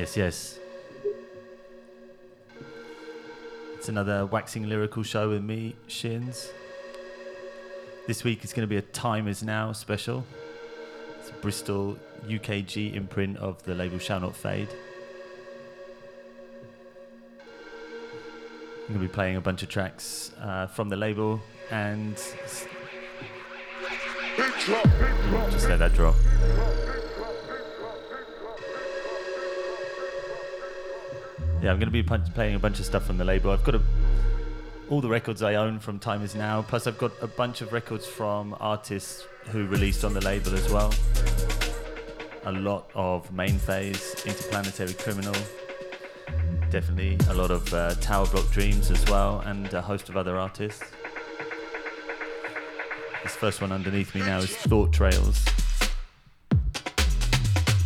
Yes, yes. It's another waxing lyrical show with me, Shins. This week is going to be a Time Is Now special. It's a Bristol UKG imprint of the label Shall Not Fade. I'm going to be playing a bunch of tracks uh, from the label and just let that drop. Yeah, I'm going to be pun- playing a bunch of stuff from the label. I've got a, all the records I own from Time Is Now. Plus, I've got a bunch of records from artists who released on the label as well. A lot of Main Phase, Interplanetary Criminal. Definitely a lot of uh, Tower Block Dreams as well, and a host of other artists. This first one underneath me now is Thought Trails.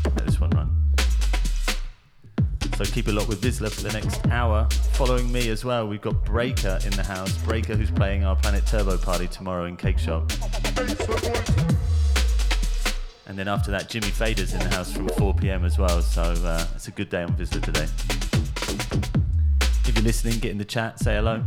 Let this one run. So keep it locked with VISLA for the next hour. Following me as well, we've got Breaker in the house. Breaker, who's playing our Planet Turbo party tomorrow in Cake Shop. And then after that, Jimmy Fader's in the house from 4 p.m. as well. So uh, it's a good day on VISLA today. If you're listening, get in the chat, say hello.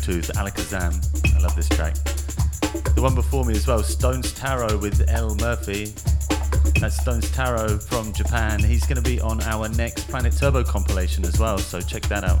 Bluetooth, Alakazam. I love this track. The one before me as well, Stones Taro with L Murphy. That's Stones Taro from Japan. He's going to be on our next Planet Turbo compilation as well, so check that out.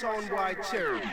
straight to a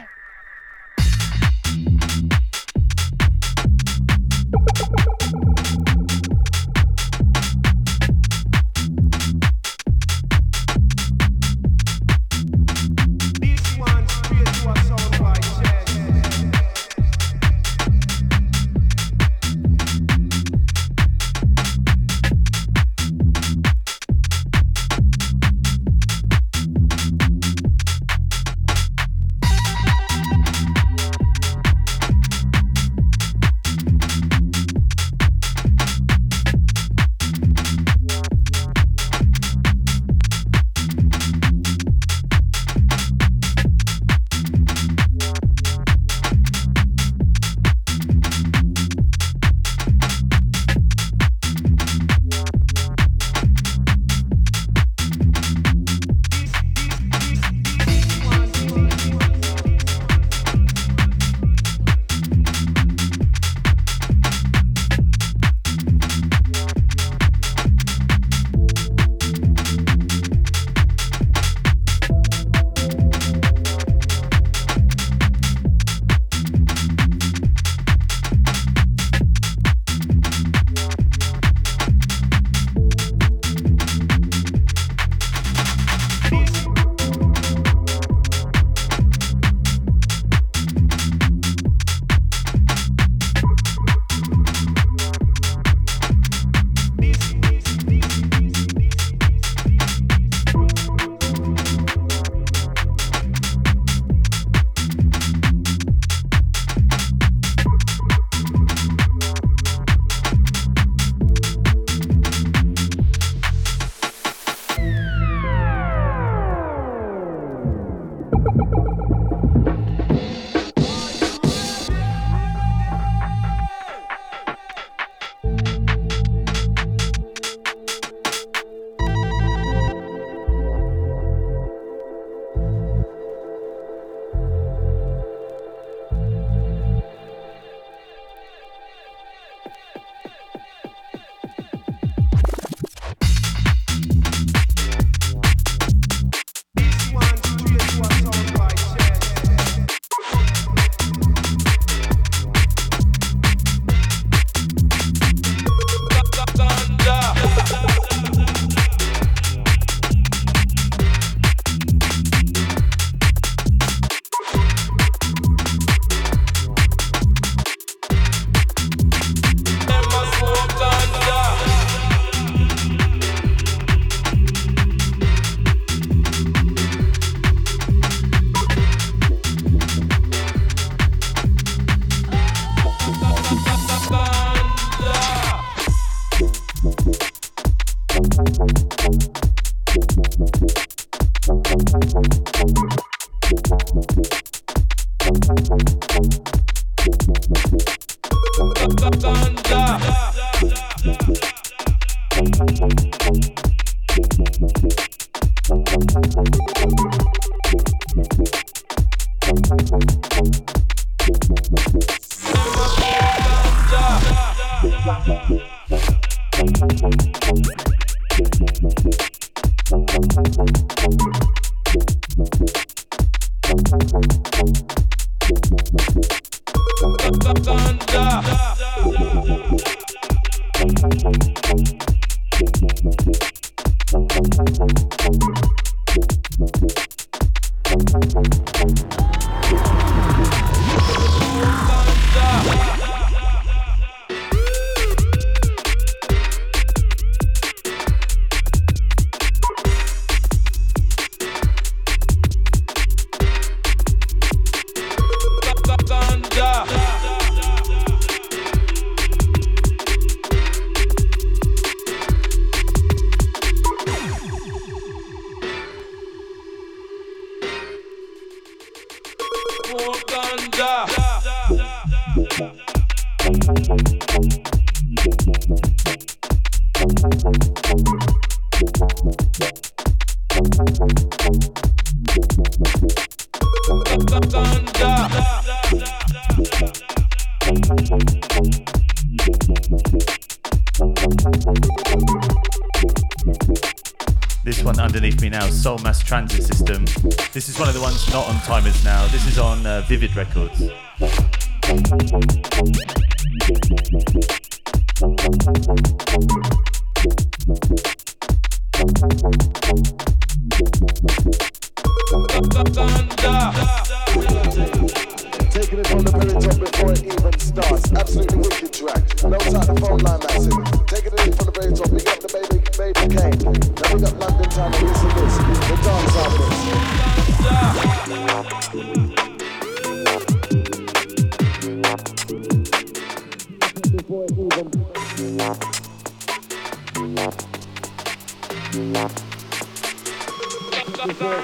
Before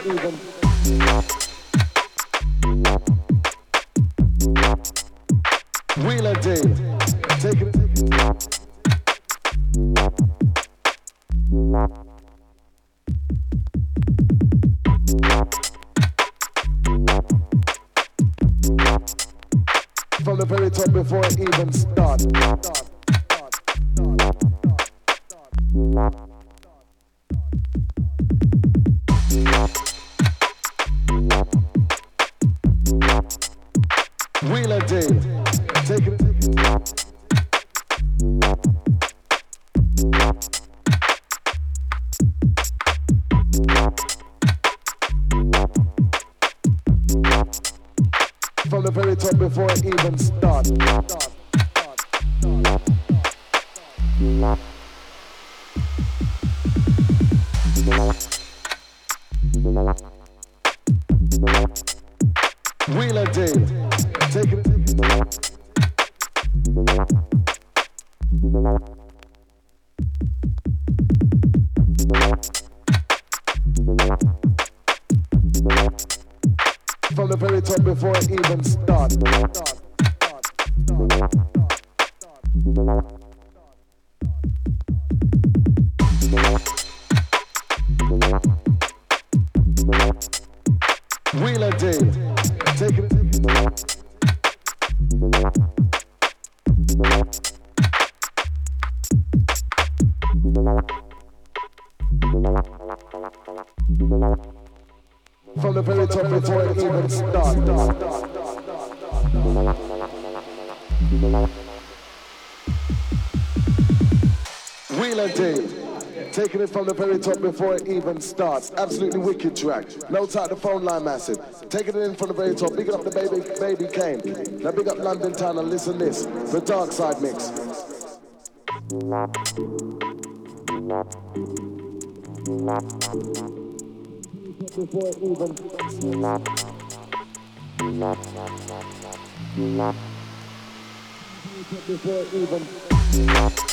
even. day taking it from the very top before it even starts. Absolutely wicked track. No out the phone line massive. Taking it in from the very top. Big up the baby, baby Kane. Now big up London Town and listen this. The Dark Side Mix. Before it even. Before it even.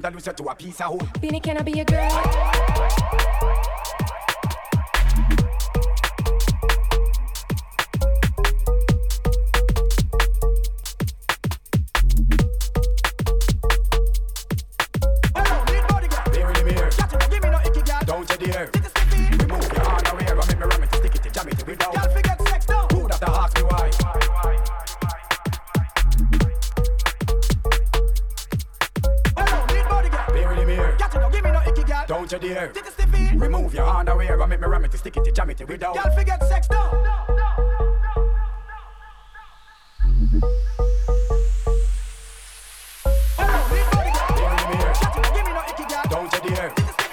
Cherry. introduce you to a piece of wood. Beanie, can I be a girl? earth.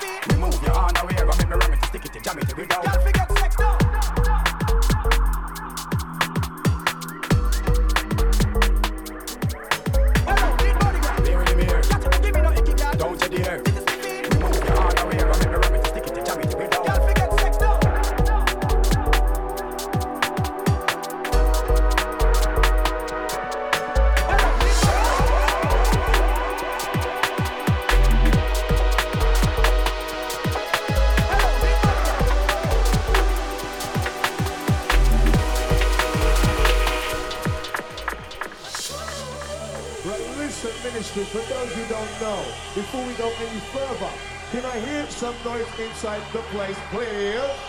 Inside the place, please.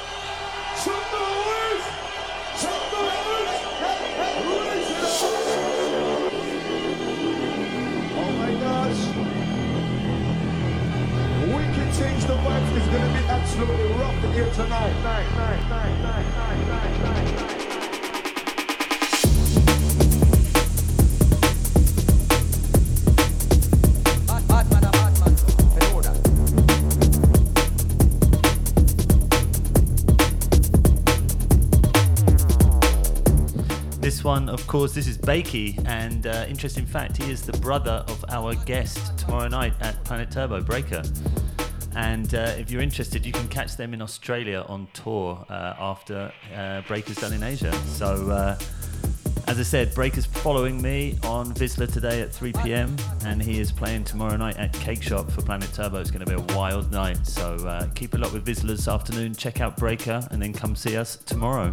Course, this is Bakey, and uh, interesting fact, he is the brother of our guest tomorrow night at Planet Turbo Breaker. And uh, if you're interested, you can catch them in Australia on tour uh, after uh, Breaker's done in Asia. So, uh, as I said, Breaker's following me on VISLA today at 3 p.m. and he is playing tomorrow night at Cake Shop for Planet Turbo. It's going to be a wild night. So uh, keep a lot with VISLA this afternoon. Check out Breaker and then come see us tomorrow.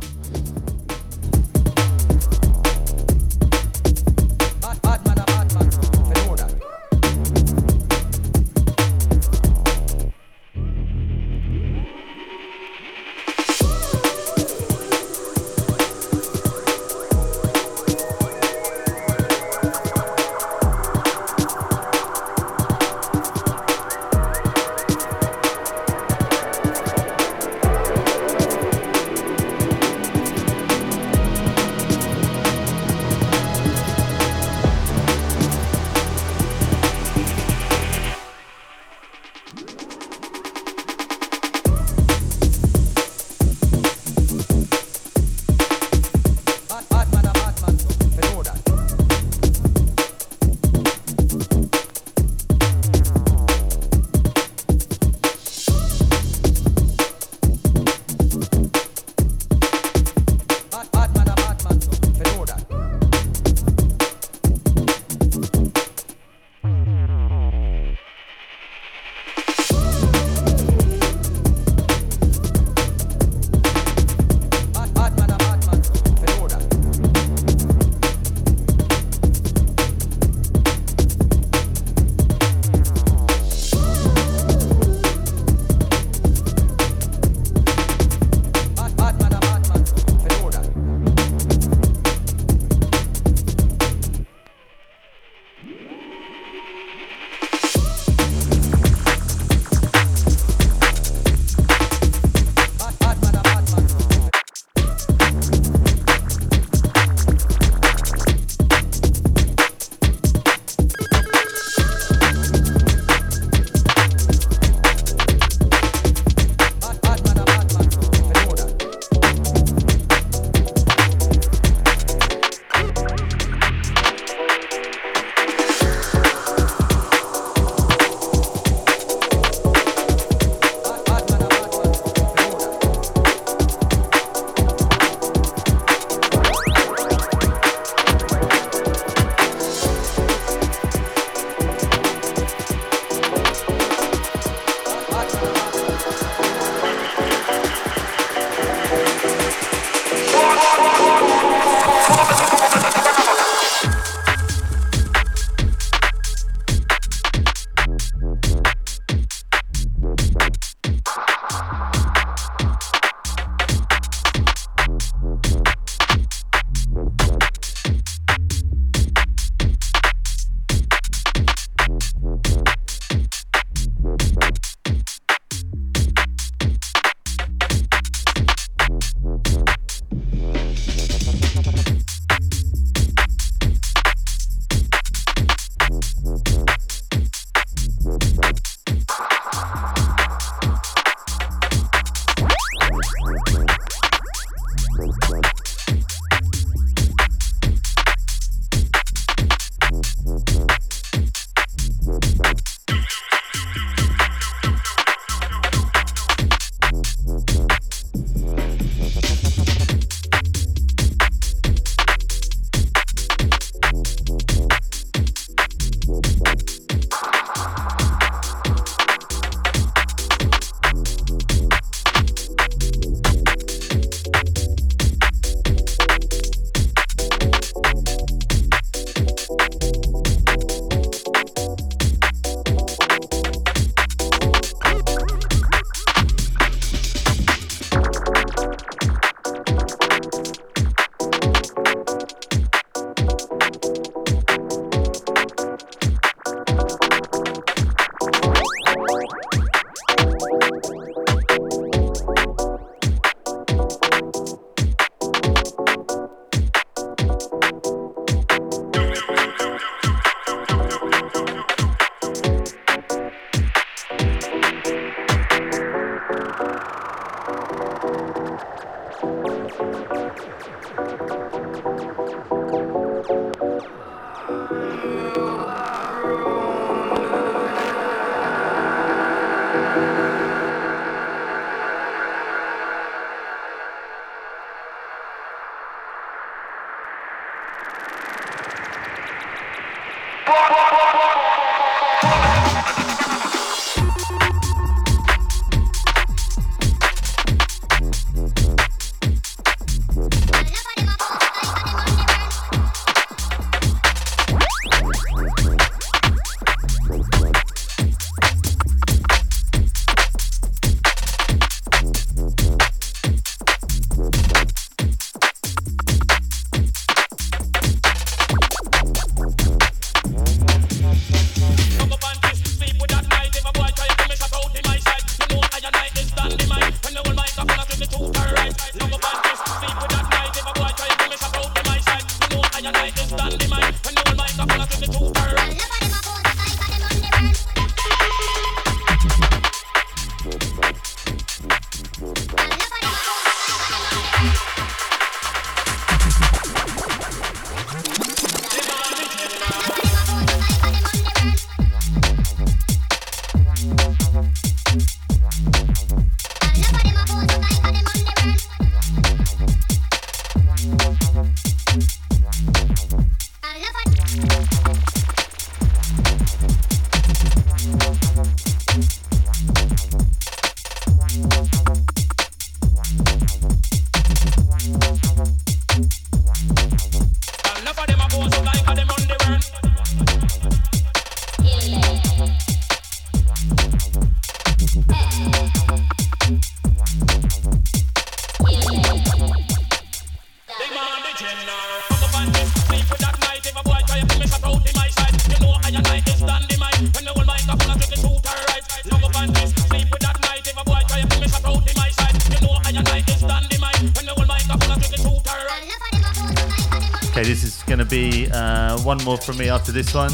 One more from me after this one.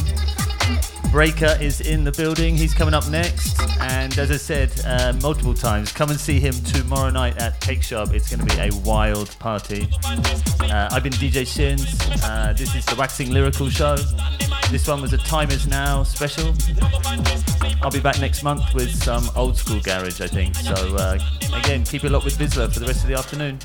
Breaker is in the building. He's coming up next. And as I said uh, multiple times, come and see him tomorrow night at Cake Shop. It's going to be a wild party. Uh, I've been DJ Shins. Uh, this is the Waxing Lyrical Show. This one was a Time Is Now special. I'll be back next month with some old school garage, I think. So, uh, again, keep it locked with VISLA for the rest of the afternoon.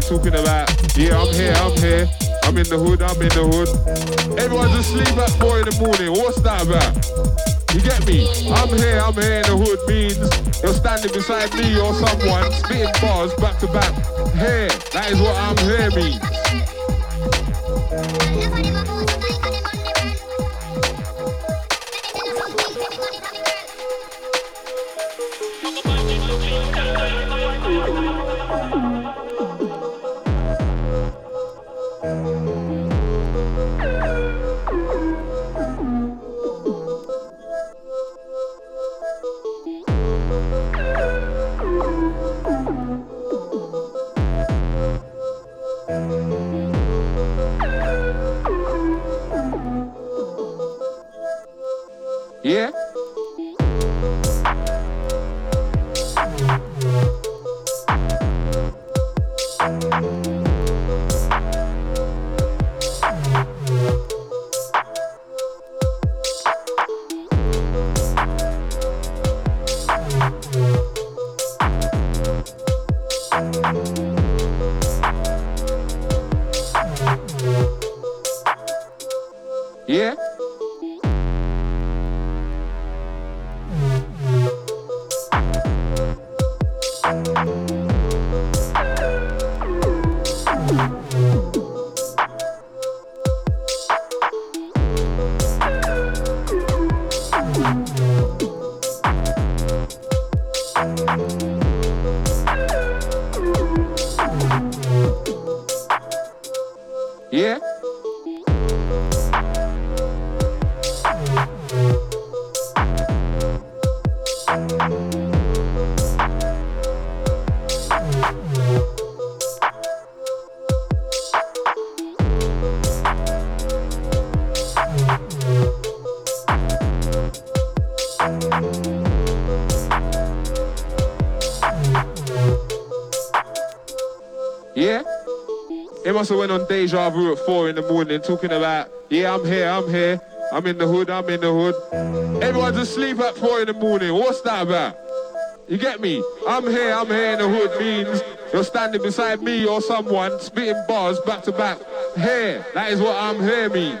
Four in the morning talking about, yeah, I'm here, I'm here. I'm in the hood, I'm in the hood. Everyone's asleep at four in the morning. What's that about? You get me? I'm here, I'm here in the hood means you're standing beside me or someone spitting bars back to back. Here, that is what I'm here means. Have went on Deja Vu at four in the morning talking about, yeah, I'm here, I'm here. I'm in the hood, I'm in the hood. Everyone's asleep at four in the morning. What's that about? You get me? I'm here, I'm here in the hood means you're standing beside me or someone spitting bars back to back. Here, that is what I'm here means.